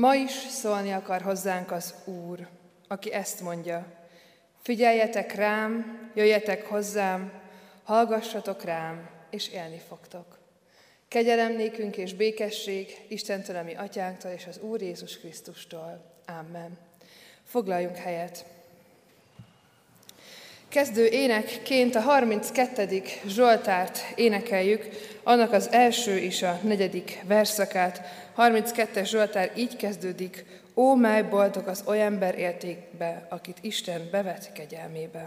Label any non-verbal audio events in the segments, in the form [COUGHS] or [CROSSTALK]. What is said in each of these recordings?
Ma is szólni akar hozzánk az Úr, aki ezt mondja. Figyeljetek rám, jöjjetek hozzám, hallgassatok rám, és élni fogtok. Kegyelem nékünk és békesség Istentől, ami atyánktól és az Úr Jézus Krisztustól. Amen. Foglaljunk helyet. Kezdő énekként a 32. Zsoltárt énekeljük, annak az első és a negyedik verszakát. 32-es Zsoltár így kezdődik, Ó, mely boldog az olyan ember értékbe, akit Isten bevet kegyelmébe.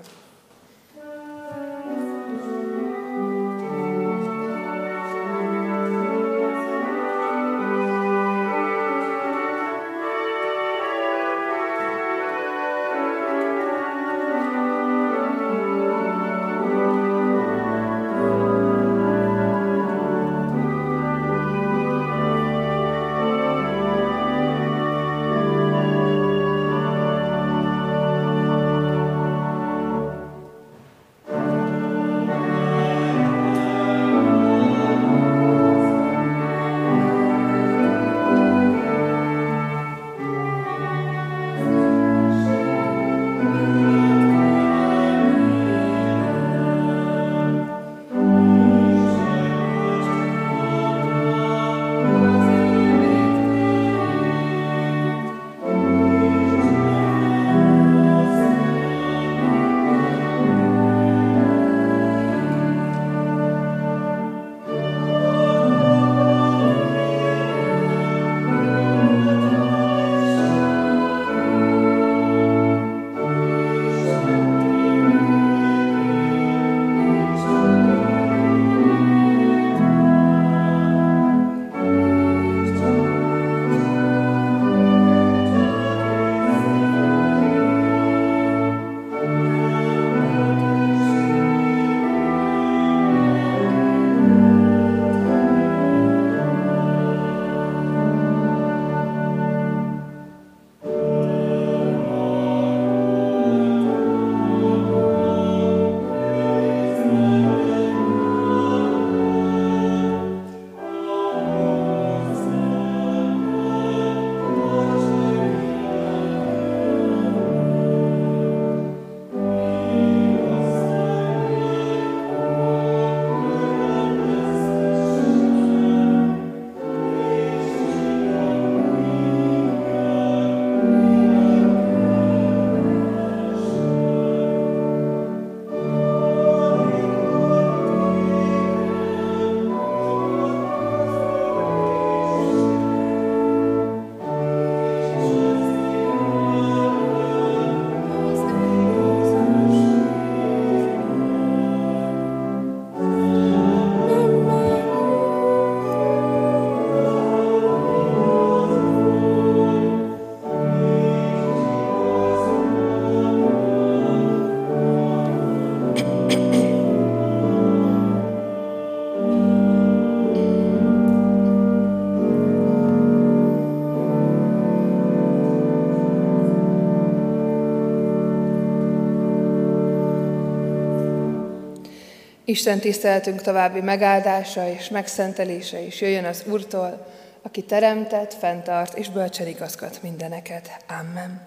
Isten tiszteltünk további megáldása és megszentelése is jöjjön az Úrtól, aki teremtett, fenntart és bölcsen igazgat mindeneket. Amen.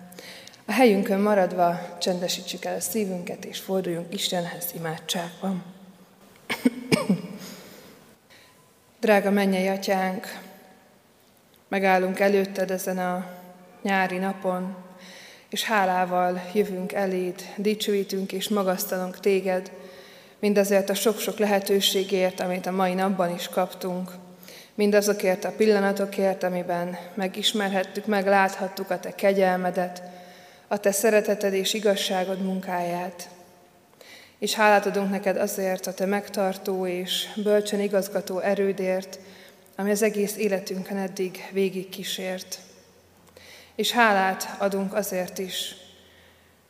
A helyünkön maradva csendesítsük el a szívünket, és forduljunk Istenhez imádságban. [COUGHS] Drága mennyei atyánk, megállunk előtted ezen a nyári napon, és hálával jövünk eléd, dicsőítünk és magasztalunk téged, mindazért a sok-sok lehetőségért, amit a mai napban is kaptunk, mindazokért a pillanatokért, amiben megismerhettük, megláthattuk a Te kegyelmedet, a Te szereteted és igazságod munkáját. És hálát adunk neked azért a Te megtartó és bölcsen igazgató erődért, ami az egész életünkön eddig végig kísért. És hálát adunk azért is,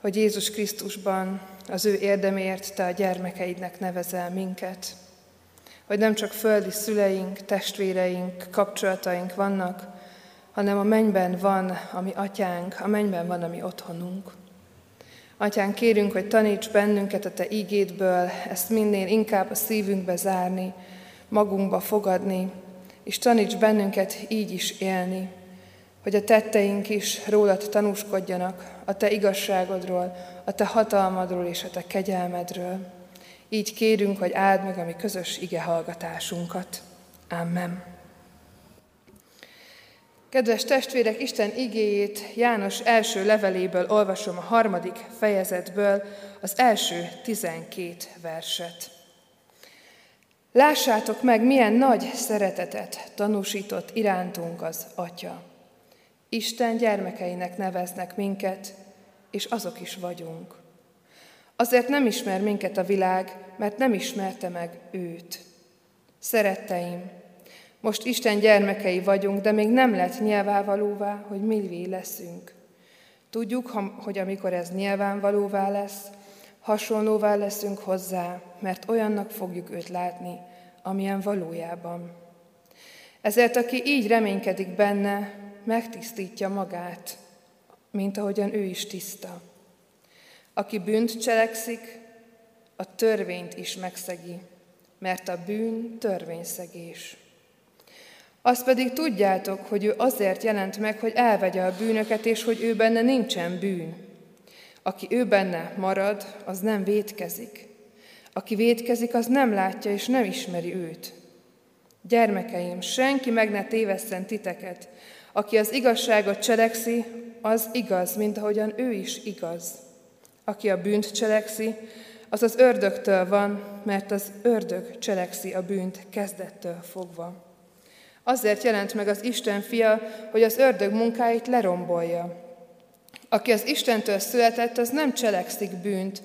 hogy Jézus Krisztusban az ő érdemért te a gyermekeidnek nevezel minket. Hogy nem csak földi szüleink, testvéreink, kapcsolataink vannak, hanem a mennyben van a mi atyánk, a mennyben van a mi otthonunk. Atyánk, kérünk, hogy taníts bennünket a Te ígédből, ezt minél inkább a szívünkbe zárni, magunkba fogadni, és taníts bennünket így is élni, hogy a tetteink is rólad tanúskodjanak, a te igazságodról, a te hatalmadról és a te kegyelmedről. Így kérünk, hogy áld meg a mi közös ige hallgatásunkat. Amen. Kedves testvérek, Isten igéjét János első leveléből olvasom a harmadik fejezetből, az első tizenkét verset. Lássátok meg, milyen nagy szeretetet tanúsított irántunk az Atya. Isten gyermekeinek neveznek minket, és azok is vagyunk. Azért nem ismer minket a világ, mert nem ismerte meg őt. Szeretteim, most Isten gyermekei vagyunk, de még nem lett nyilvánvalóvá, hogy mivé leszünk. Tudjuk, hogy amikor ez nyilvánvalóvá lesz, hasonlóvá leszünk hozzá, mert olyannak fogjuk őt látni, amilyen valójában. Ezért, aki így reménykedik benne, megtisztítja magát, mint ahogyan ő is tiszta. Aki bűnt cselekszik, a törvényt is megszegi, mert a bűn törvényszegés. Azt pedig tudjátok, hogy ő azért jelent meg, hogy elvegye a bűnöket, és hogy ő benne nincsen bűn. Aki ő benne marad, az nem vétkezik. Aki vétkezik, az nem látja és nem ismeri őt. Gyermekeim, senki meg ne tévesszen titeket. Aki az igazságot cselekszi, az igaz, mint ahogyan ő is igaz. Aki a bűnt cselekszi, az az ördögtől van, mert az ördög cselekszi a bűnt kezdettől fogva. Azért jelent meg az Isten fia, hogy az ördög munkáit lerombolja. Aki az Istentől született, az nem cselekszik bűnt,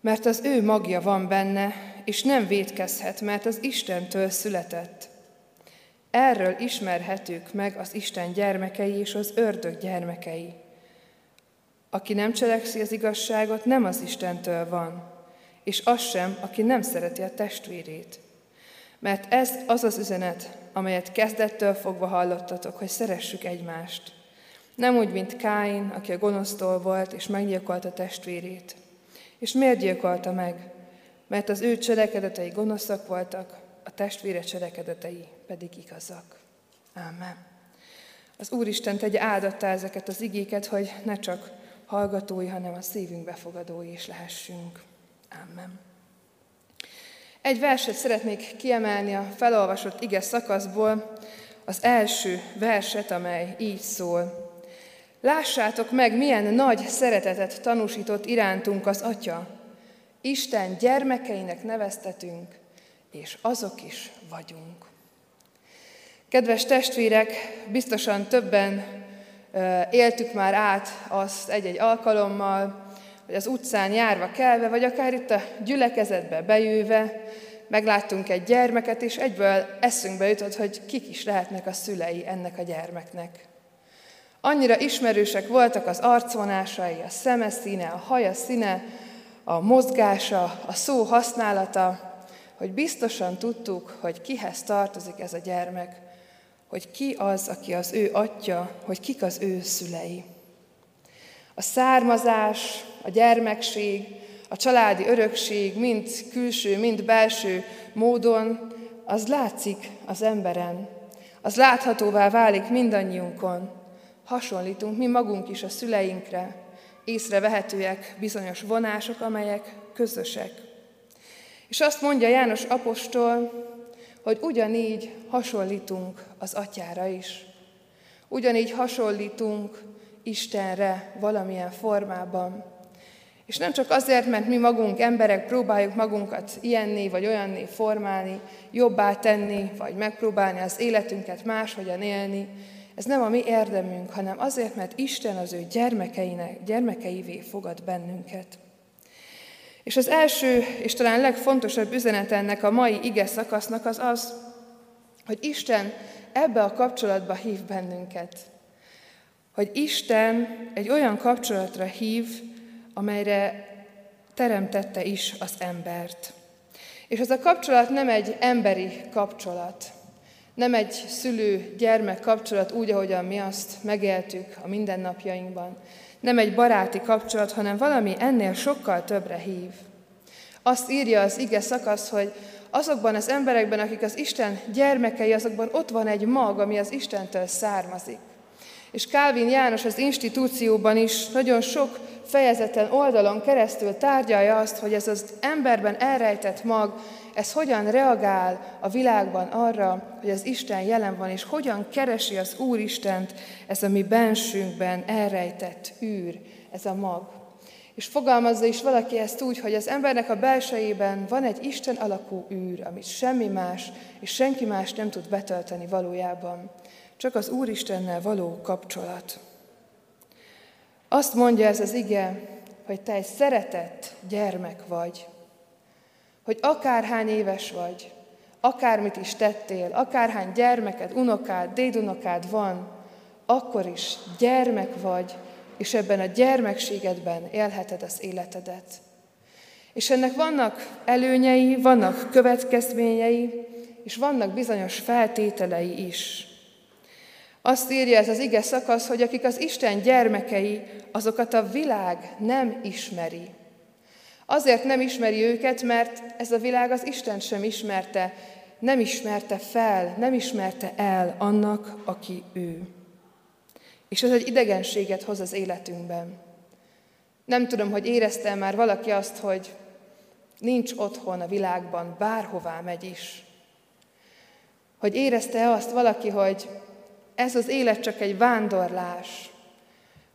mert az ő magja van benne, és nem védkezhet, mert az Istentől született. Erről ismerhetők meg az Isten gyermekei és az ördög gyermekei. Aki nem cselekszi az igazságot, nem az Istentől van, és az sem, aki nem szereti a testvérét. Mert ez az az üzenet, amelyet kezdettől fogva hallottatok, hogy szeressük egymást. Nem úgy, mint Káin, aki a gonosztól volt, és meggyilkolta testvérét. És miért gyilkolta meg? Mert az ő cselekedetei gonoszak voltak, a testvére cselekedetei pedig igazak. Ámen. Az Úristen tegye áldatta ezeket az igéket, hogy ne csak hallgatói, hanem a szívünk befogadói is lehessünk. Amen. Egy verset szeretnék kiemelni a felolvasott ige szakaszból, az első verset, amely így szól. Lássátok meg, milyen nagy szeretetet tanúsított irántunk az Atya. Isten gyermekeinek neveztetünk, és azok is vagyunk. Kedves testvérek, biztosan többen éltük már át azt egy-egy alkalommal, hogy az utcán járva kelve, vagy akár itt a gyülekezetbe bejöve, megláttunk egy gyermeket, és egyből eszünkbe jutott, hogy kik is lehetnek a szülei ennek a gyermeknek. Annyira ismerősek voltak az arcvonásai, a szeme színe, a haja színe, a mozgása, a szó használata, hogy biztosan tudtuk, hogy kihez tartozik ez a gyermek, hogy ki az, aki az ő atya, hogy kik az ő szülei. A származás, a gyermekség, a családi örökség, mind külső, mind belső módon, az látszik az emberen. Az láthatóvá válik mindannyiunkon. Hasonlítunk mi magunk is a szüleinkre. Észrevehetőek bizonyos vonások, amelyek közösek. És azt mondja János apostol, hogy ugyanígy hasonlítunk az atyára is. Ugyanígy hasonlítunk Istenre valamilyen formában. És nem csak azért, mert mi magunk emberek próbáljuk magunkat ilyenné vagy olyanné formálni, jobbá tenni, vagy megpróbálni az életünket máshogyan élni, ez nem a mi érdemünk, hanem azért, mert Isten az ő gyermekeinek, gyermekeivé fogad bennünket. És az első és talán legfontosabb üzenet ennek a mai ige szakasznak az az, hogy Isten ebbe a kapcsolatba hív bennünket. Hogy Isten egy olyan kapcsolatra hív, amelyre teremtette is az embert. És ez a kapcsolat nem egy emberi kapcsolat, nem egy szülő-gyermek kapcsolat úgy, ahogyan mi azt megéltük a mindennapjainkban. Nem egy baráti kapcsolat, hanem valami ennél sokkal többre hív. Azt írja az ige szakasz, hogy azokban az emberekben, akik az Isten gyermekei, azokban ott van egy mag, ami az Istentől származik. És Kálvin János az institúcióban is nagyon sok fejezeten, oldalon keresztül tárgyalja azt, hogy ez az emberben elrejtett mag, ez hogyan reagál a világban arra, hogy az Isten jelen van, és hogyan keresi az Úristent ez a mi bensünkben elrejtett űr, ez a mag. És fogalmazza is valaki ezt úgy, hogy az embernek a belsejében van egy Isten alakú űr, amit semmi más és senki más nem tud betölteni valójában. Csak az Úristennel való kapcsolat. Azt mondja ez az ige, hogy te egy szeretett gyermek vagy. Hogy akárhány éves vagy, akármit is tettél, akárhány gyermeked, unokád, dédunokád van, akkor is gyermek vagy, és ebben a gyermekségedben élheted az életedet. És ennek vannak előnyei, vannak következményei, és vannak bizonyos feltételei is. Azt írja ez az ige szakasz, hogy akik az Isten gyermekei, azokat a világ nem ismeri. Azért nem ismeri őket, mert ez a világ az Isten sem ismerte, nem ismerte fel, nem ismerte el annak, aki ő. És ez egy idegenséget hoz az életünkben. Nem tudom, hogy érezte már valaki azt, hogy nincs otthon a világban, bárhová megy is. Hogy érezte azt valaki, hogy ez az élet csak egy vándorlás,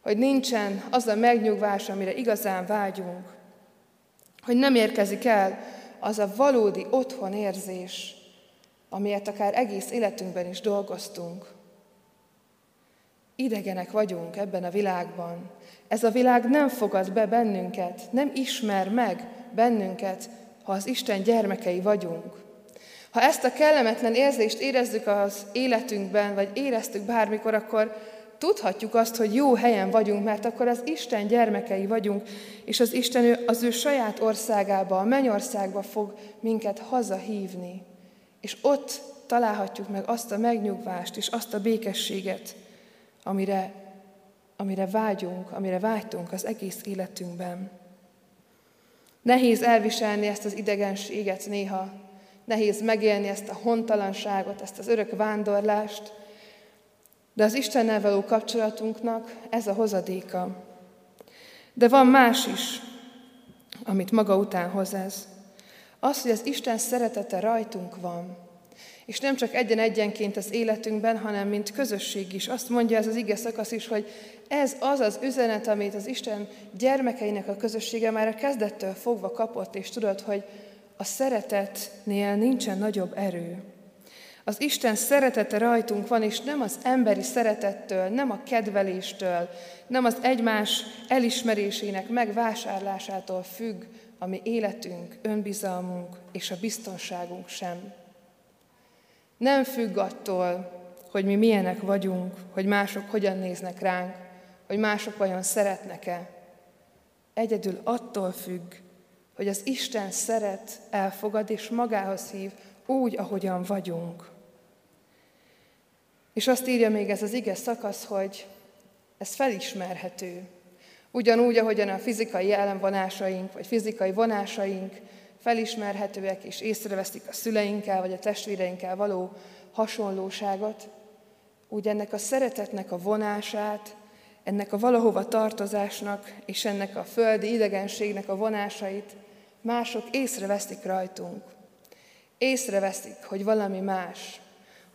hogy nincsen az a megnyugvás, amire igazán vágyunk, hogy nem érkezik el az a valódi otthon érzés, amiért akár egész életünkben is dolgoztunk. Idegenek vagyunk ebben a világban. Ez a világ nem fogad be bennünket, nem ismer meg bennünket, ha az Isten gyermekei vagyunk. Ha ezt a kellemetlen érzést érezzük az életünkben, vagy éreztük bármikor, akkor tudhatjuk azt, hogy jó helyen vagyunk, mert akkor az Isten gyermekei vagyunk, és az Isten ő, az ő saját országába, a mennyországba fog minket hazahívni. És ott találhatjuk meg azt a megnyugvást és azt a békességet, amire, amire vágyunk, amire vágytunk az egész életünkben. Nehéz elviselni ezt az idegenséget néha, nehéz megélni ezt a hontalanságot, ezt az örök vándorlást, de az Istennel való kapcsolatunknak ez a hozadéka. De van más is, amit maga után hoz ez. Az, hogy az Isten szeretete rajtunk van, és nem csak egyen-egyenként az életünkben, hanem mint közösség is. Azt mondja ez az ige szakasz is, hogy ez az az üzenet, amit az Isten gyermekeinek a közössége már a kezdettől fogva kapott, és tudod, hogy a szeretetnél nincsen nagyobb erő. Az Isten szeretete rajtunk van, és nem az emberi szeretettől, nem a kedveléstől, nem az egymás elismerésének megvásárlásától függ a mi életünk, önbizalmunk és a biztonságunk sem. Nem függ attól, hogy mi milyenek vagyunk, hogy mások hogyan néznek ránk, hogy mások vajon szeretnek-e. Egyedül attól függ, hogy az Isten szeret, elfogad és magához hív úgy, ahogyan vagyunk. És azt írja még ez az ige szakasz, hogy ez felismerhető. Ugyanúgy, ahogyan a fizikai ellenvonásaink, vagy fizikai vonásaink felismerhetőek és észreveszik a szüleinkkel vagy a testvéreinkkel való hasonlóságot, úgy ennek a szeretetnek a vonását, ennek a valahova tartozásnak és ennek a földi idegenségnek a vonásait mások észreveszik rajtunk. Észreveszik, hogy valami más,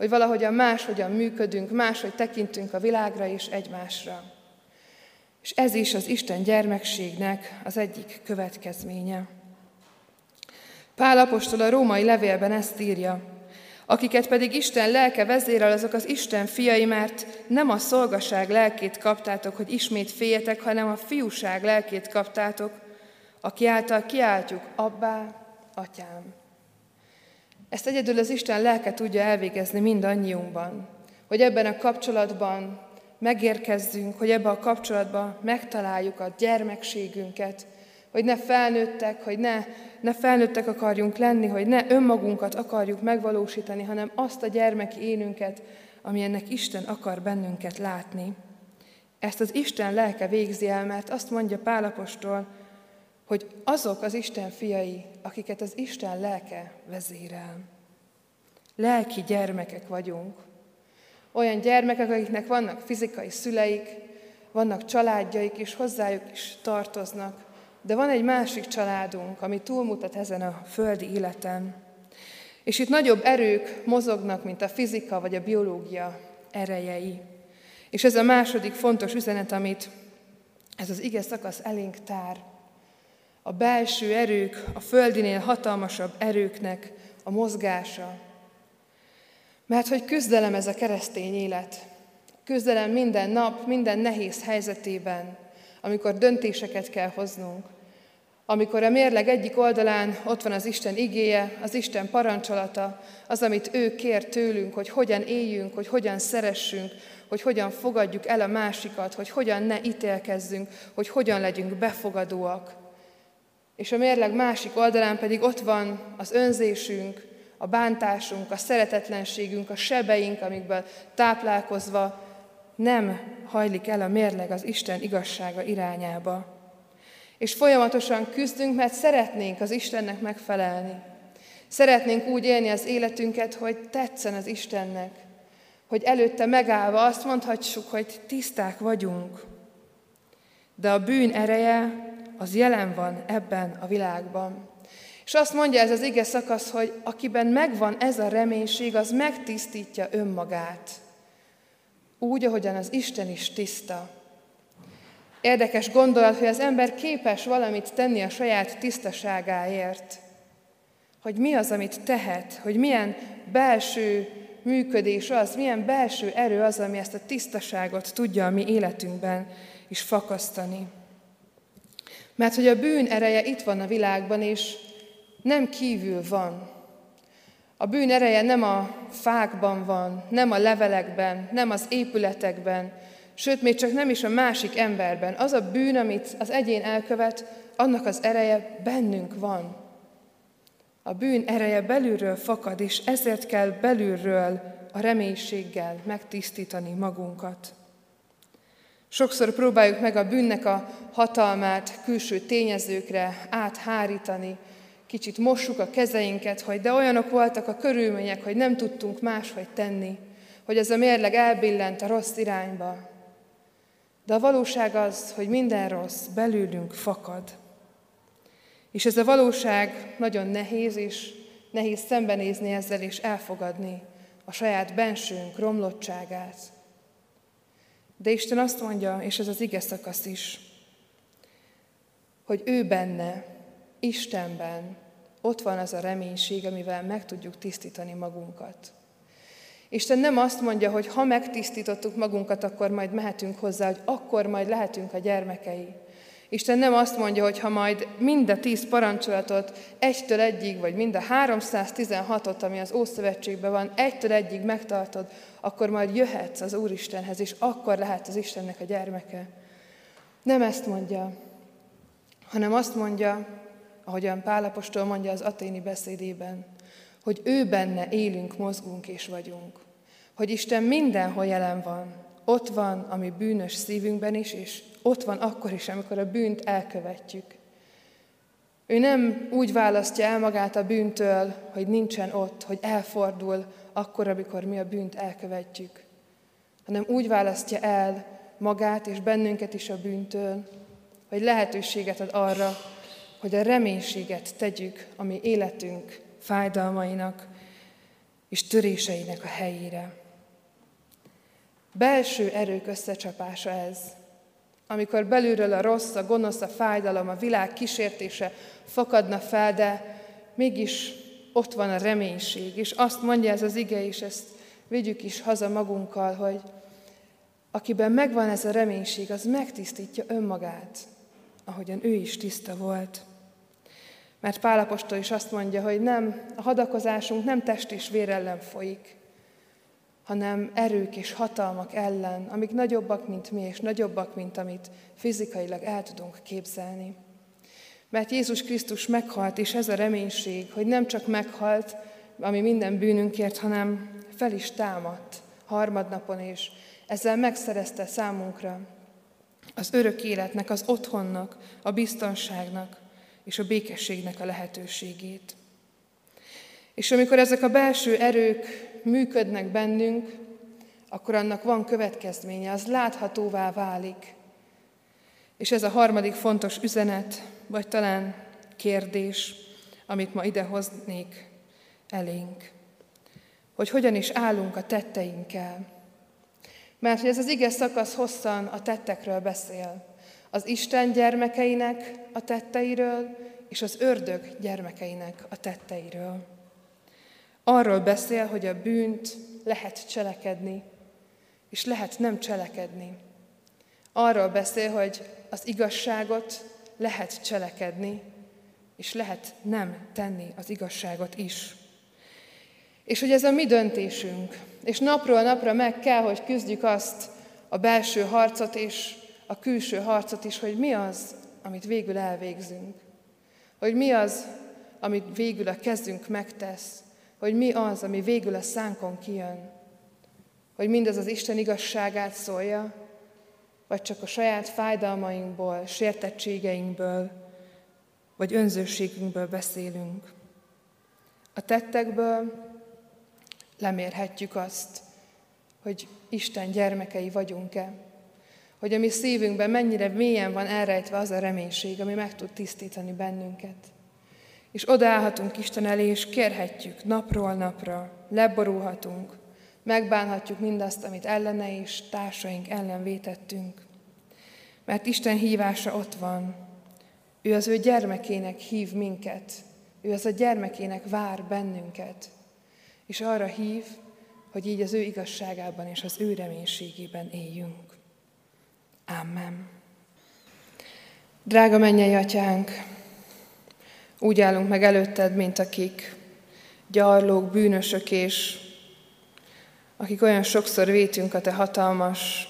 hogy valahogyan máshogyan működünk, máshogy tekintünk a világra és egymásra. És ez is az Isten gyermekségnek az egyik következménye. Pál apostol a római levélben ezt írja, akiket pedig Isten lelke vezérel, azok az Isten fiai, mert nem a szolgaság lelkét kaptátok, hogy ismét féljetek, hanem a fiúság lelkét kaptátok, aki által kiáltjuk, abbá, atyám. Ezt egyedül az Isten lelke tudja elvégezni mindannyiunkban, hogy ebben a kapcsolatban megérkezzünk, hogy ebben a kapcsolatban megtaláljuk a gyermekségünket, hogy ne felnőttek, hogy ne, ne felnőttek akarjunk lenni, hogy ne önmagunkat akarjuk megvalósítani, hanem azt a gyermeki énünket, amilyennek Isten akar bennünket látni. Ezt az Isten lelke végzi el, mert azt mondja Pálapostól, hogy azok az Isten fiai, akiket az Isten lelke vezérel. Lelki gyermekek vagyunk. Olyan gyermekek, akiknek vannak fizikai szüleik, vannak családjaik, és hozzájuk is tartoznak. De van egy másik családunk, ami túlmutat ezen a földi életen. És itt nagyobb erők mozognak, mint a fizika vagy a biológia erejei. És ez a második fontos üzenet, amit ez az ige szakasz elénk tár. A belső erők, a földinél hatalmasabb erőknek a mozgása. Mert hogy küzdelem ez a keresztény élet. Küzdelem minden nap, minden nehéz helyzetében, amikor döntéseket kell hoznunk. Amikor a mérleg egyik oldalán ott van az Isten igéje, az Isten parancsolata, az, amit ő kér tőlünk, hogy hogyan éljünk, hogy hogyan szeressünk, hogy hogyan fogadjuk el a másikat, hogy hogyan ne ítélkezzünk, hogy hogyan legyünk befogadóak. És a mérleg másik oldalán pedig ott van az önzésünk, a bántásunk, a szeretetlenségünk, a sebeink, amikből táplálkozva nem hajlik el a mérleg az Isten igazsága irányába. És folyamatosan küzdünk, mert szeretnénk az Istennek megfelelni. Szeretnénk úgy élni az életünket, hogy tetszen az Istennek, hogy előtte megállva azt mondhatjuk, hogy tiszták vagyunk. De a bűn ereje az jelen van ebben a világban. És azt mondja ez az ige szakasz, hogy akiben megvan ez a reménység, az megtisztítja önmagát. Úgy, ahogyan az Isten is tiszta. Érdekes gondolat, hogy az ember képes valamit tenni a saját tisztaságáért. Hogy mi az, amit tehet, hogy milyen belső működés az, milyen belső erő az, ami ezt a tisztaságot tudja a mi életünkben is fakasztani. Mert hogy a bűn ereje itt van a világban, és nem kívül van. A bűn ereje nem a fákban van, nem a levelekben, nem az épületekben, sőt, még csak nem is a másik emberben. Az a bűn, amit az egyén elkövet, annak az ereje bennünk van. A bűn ereje belülről fakad, és ezért kell belülről a reménységgel megtisztítani magunkat. Sokszor próbáljuk meg a bűnnek a hatalmát külső tényezőkre áthárítani, kicsit mossuk a kezeinket, hogy de olyanok voltak a körülmények, hogy nem tudtunk máshogy tenni, hogy ez a mérleg elbillent a rossz irányba. De a valóság az, hogy minden rossz belülünk fakad. És ez a valóság nagyon nehéz, és nehéz szembenézni ezzel, és elfogadni a saját bensőnk romlottságát. De Isten azt mondja, és ez az ige szakasz is, hogy ő benne, Istenben ott van az a reménység, amivel meg tudjuk tisztítani magunkat. Isten nem azt mondja, hogy ha megtisztítottuk magunkat, akkor majd mehetünk hozzá, hogy akkor majd lehetünk a gyermekei. Isten nem azt mondja, hogy ha majd mind a tíz parancsolatot egytől egyig, vagy mind a 316-ot, ami az Ószövetségben van, egytől egyig megtartod, akkor majd jöhetsz az Úristenhez, és akkor lehet az Istennek a gyermeke. Nem ezt mondja, hanem azt mondja, ahogyan Pálapostól mondja az aténi beszédében, hogy ő benne élünk, mozgunk és vagyunk. Hogy Isten mindenhol jelen van. Ott van, ami bűnös szívünkben is, és ott van akkor is, amikor a bűnt elkövetjük. Ő nem úgy választja el magát a bűntől, hogy nincsen ott, hogy elfordul akkor, amikor mi a bűnt elkövetjük, hanem úgy választja el magát és bennünket is a bűntől, hogy lehetőséget ad arra, hogy a reménységet tegyük a mi életünk fájdalmainak és töréseinek a helyére. Belső erők összecsapása ez, amikor belülről a rossz, a gonosz, a fájdalom, a világ kísértése fakadna fel, de mégis ott van a reménység, és azt mondja ez az ige, és ezt vigyük is haza magunkkal, hogy akiben megvan ez a reménység, az megtisztítja önmagát, ahogyan ő is tiszta volt. Mert Pálapostól is azt mondja, hogy nem, a hadakozásunk nem test és vér ellen folyik, hanem erők és hatalmak ellen, amik nagyobbak, mint mi, és nagyobbak, mint amit fizikailag el tudunk képzelni. Mert Jézus Krisztus meghalt, és ez a reménység, hogy nem csak meghalt, ami minden bűnünkért, hanem fel is támadt harmadnapon, és ezzel megszerezte számunkra az örök életnek, az otthonnak, a biztonságnak és a békességnek a lehetőségét. És amikor ezek a belső erők működnek bennünk, akkor annak van következménye, az láthatóvá válik. És ez a harmadik fontos üzenet, vagy talán kérdés, amit ma idehoznék elénk. Hogy hogyan is állunk a tetteinkkel. Mert hogy ez az ige szakasz hosszan a tettekről beszél. Az Isten gyermekeinek a tetteiről, és az ördög gyermekeinek a tetteiről. Arról beszél, hogy a bűnt lehet cselekedni, és lehet nem cselekedni. Arról beszél, hogy az igazságot lehet cselekedni, és lehet nem tenni az igazságot is. És hogy ez a mi döntésünk, és napról napra meg kell, hogy küzdjük azt a belső harcot és a külső harcot is, hogy mi az, amit végül elvégzünk. Hogy mi az, amit végül a kezünk megtesz. Hogy mi az, ami végül a szánkon kijön. Hogy mindez az Isten igazságát szólja, vagy csak a saját fájdalmainkból, sértettségeinkből, vagy önzőségünkből beszélünk. A tettekből lemérhetjük azt, hogy Isten gyermekei vagyunk-e, hogy a mi szívünkben mennyire mélyen van elrejtve az a reménység, ami meg tud tisztítani bennünket. És odaállhatunk Isten elé, és kérhetjük napról napra, leborulhatunk, megbánhatjuk mindazt, amit ellene és társaink ellen vétettünk. Mert Isten hívása ott van. Ő az ő gyermekének hív minket. Ő az a gyermekének vár bennünket. És arra hív, hogy így az ő igazságában és az ő reménységében éljünk. Amen. Drága mennyei atyánk, úgy állunk meg előtted, mint akik gyarlók, bűnösök, és akik olyan sokszor vétünk a te hatalmas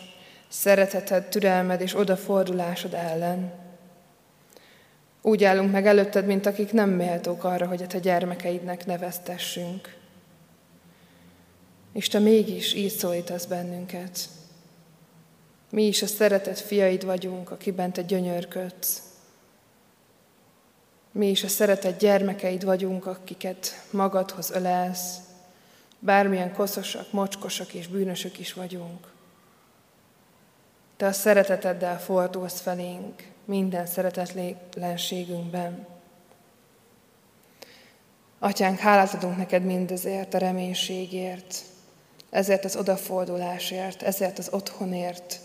szereteted, türelmed és odafordulásod ellen. Úgy állunk meg előtted, mint akik nem méltók arra, hogy a te gyermekeidnek neveztessünk. És te mégis így szólítasz bennünket. Mi is a szeretett fiaid vagyunk, akiben te gyönyörködsz. Mi is a szeretett gyermekeid vagyunk, akiket magadhoz ölelsz, bármilyen koszosak, mocskosak és bűnösök is vagyunk. Te a szereteteddel fordulsz felénk minden szeretetlenségünkben. Atyánk, hálát adunk neked mindezért, a reménységért, ezért az odafordulásért, ezért az otthonért,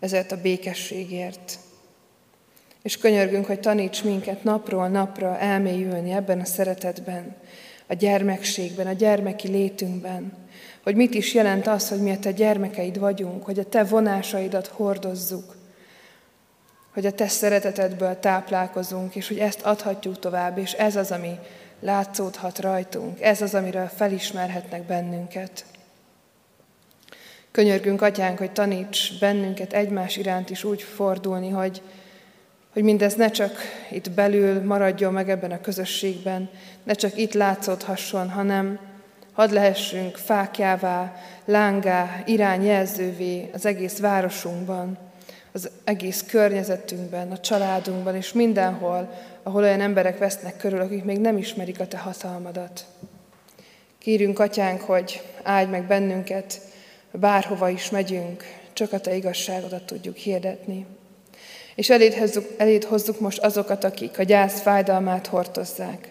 ezért a békességért. És könyörgünk, hogy taníts minket napról napra elmélyülni ebben a szeretetben, a gyermekségben, a gyermeki létünkben, hogy mit is jelent az, hogy mi a te gyermekeid vagyunk, hogy a te vonásaidat hordozzuk, hogy a te szeretetedből táplálkozunk, és hogy ezt adhatjuk tovább, és ez az, ami látszódhat rajtunk, ez az, amiről felismerhetnek bennünket. Könyörgünk, Atyánk, hogy taníts bennünket egymás iránt is úgy fordulni, hogy, hogy mindez ne csak itt belül maradjon meg ebben a közösségben, ne csak itt látszódhasson, hanem hadd lehessünk fákjává, lángá, irányjelzővé az egész városunkban, az egész környezetünkben, a családunkban, és mindenhol, ahol olyan emberek vesznek körül, akik még nem ismerik a Te hatalmadat. Kérünk, Atyánk, hogy áldj meg bennünket, bárhova is megyünk, csak a Te igazságodat tudjuk hirdetni. És eléd hozzuk, eléd hozzuk most azokat, akik a gyász fájdalmát hordozzák.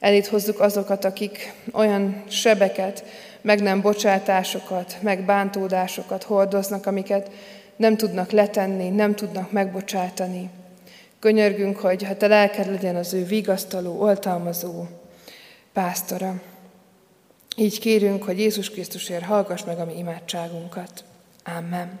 Eléd hozzuk azokat, akik olyan sebeket, meg nem bocsátásokat, meg bántódásokat hordoznak, amiket nem tudnak letenni, nem tudnak megbocsátani. Könyörgünk, hogy ha te lelked legyen az ő vigasztaló, oltalmazó pásztora. Így kérünk, hogy Jézus Krisztusért hallgass meg a mi imádságunkat. Amen.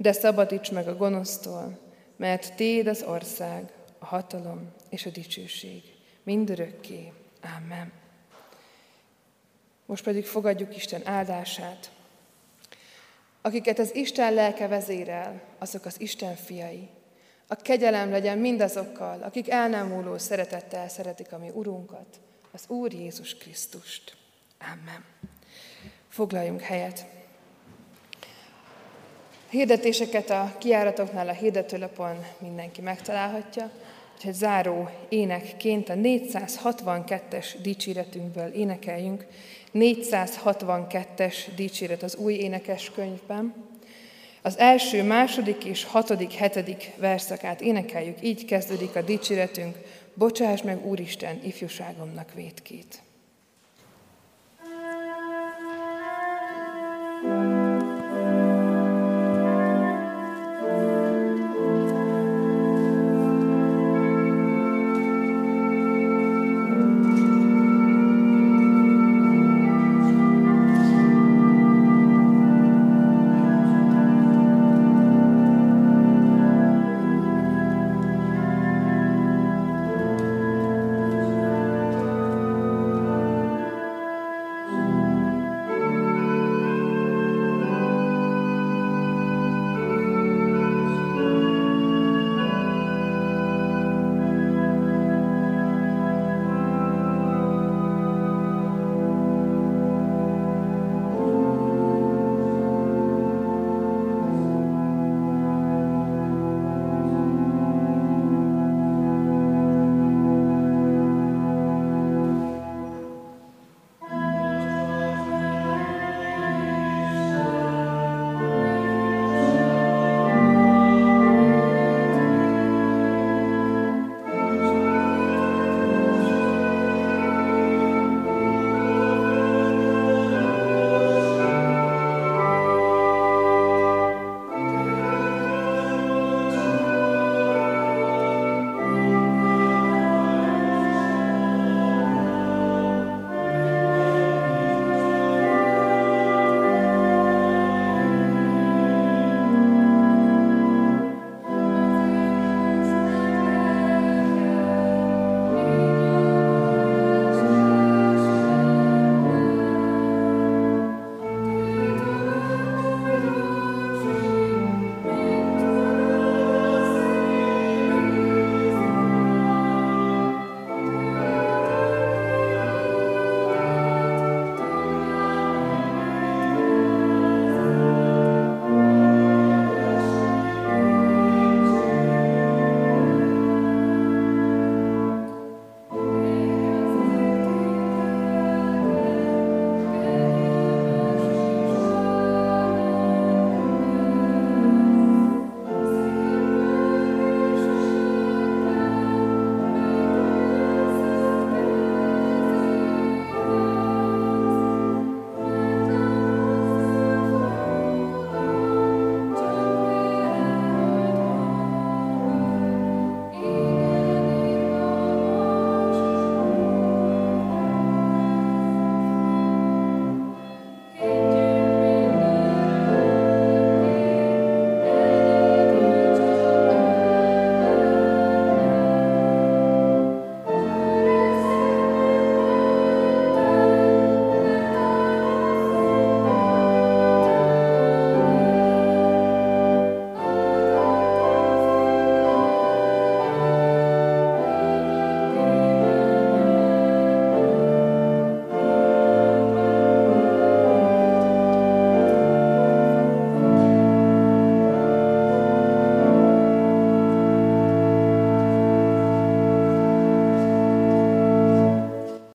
de szabadíts meg a gonosztól, mert Téd az ország, a hatalom és a dicsőség mindörökké. Amen. Most pedig fogadjuk Isten áldását. Akiket az Isten lelke vezérel, azok az Isten fiai. A kegyelem legyen mindazokkal, akik el nem múló szeretettel szeretik a mi Urunkat, az Úr Jézus Krisztust. Amen. Foglaljunk helyet. Hirdetéseket a kiáratoknál a hirdetőlapon mindenki megtalálhatja, úgyhogy záró énekként a 462-es dicséretünkből énekeljünk. 462-es dicséret az új énekes könyvben. Az első, második és hatodik, hetedik verszakát énekeljük, így kezdődik a dicséretünk, bocsáss meg Úristen ifjúságomnak vétkét.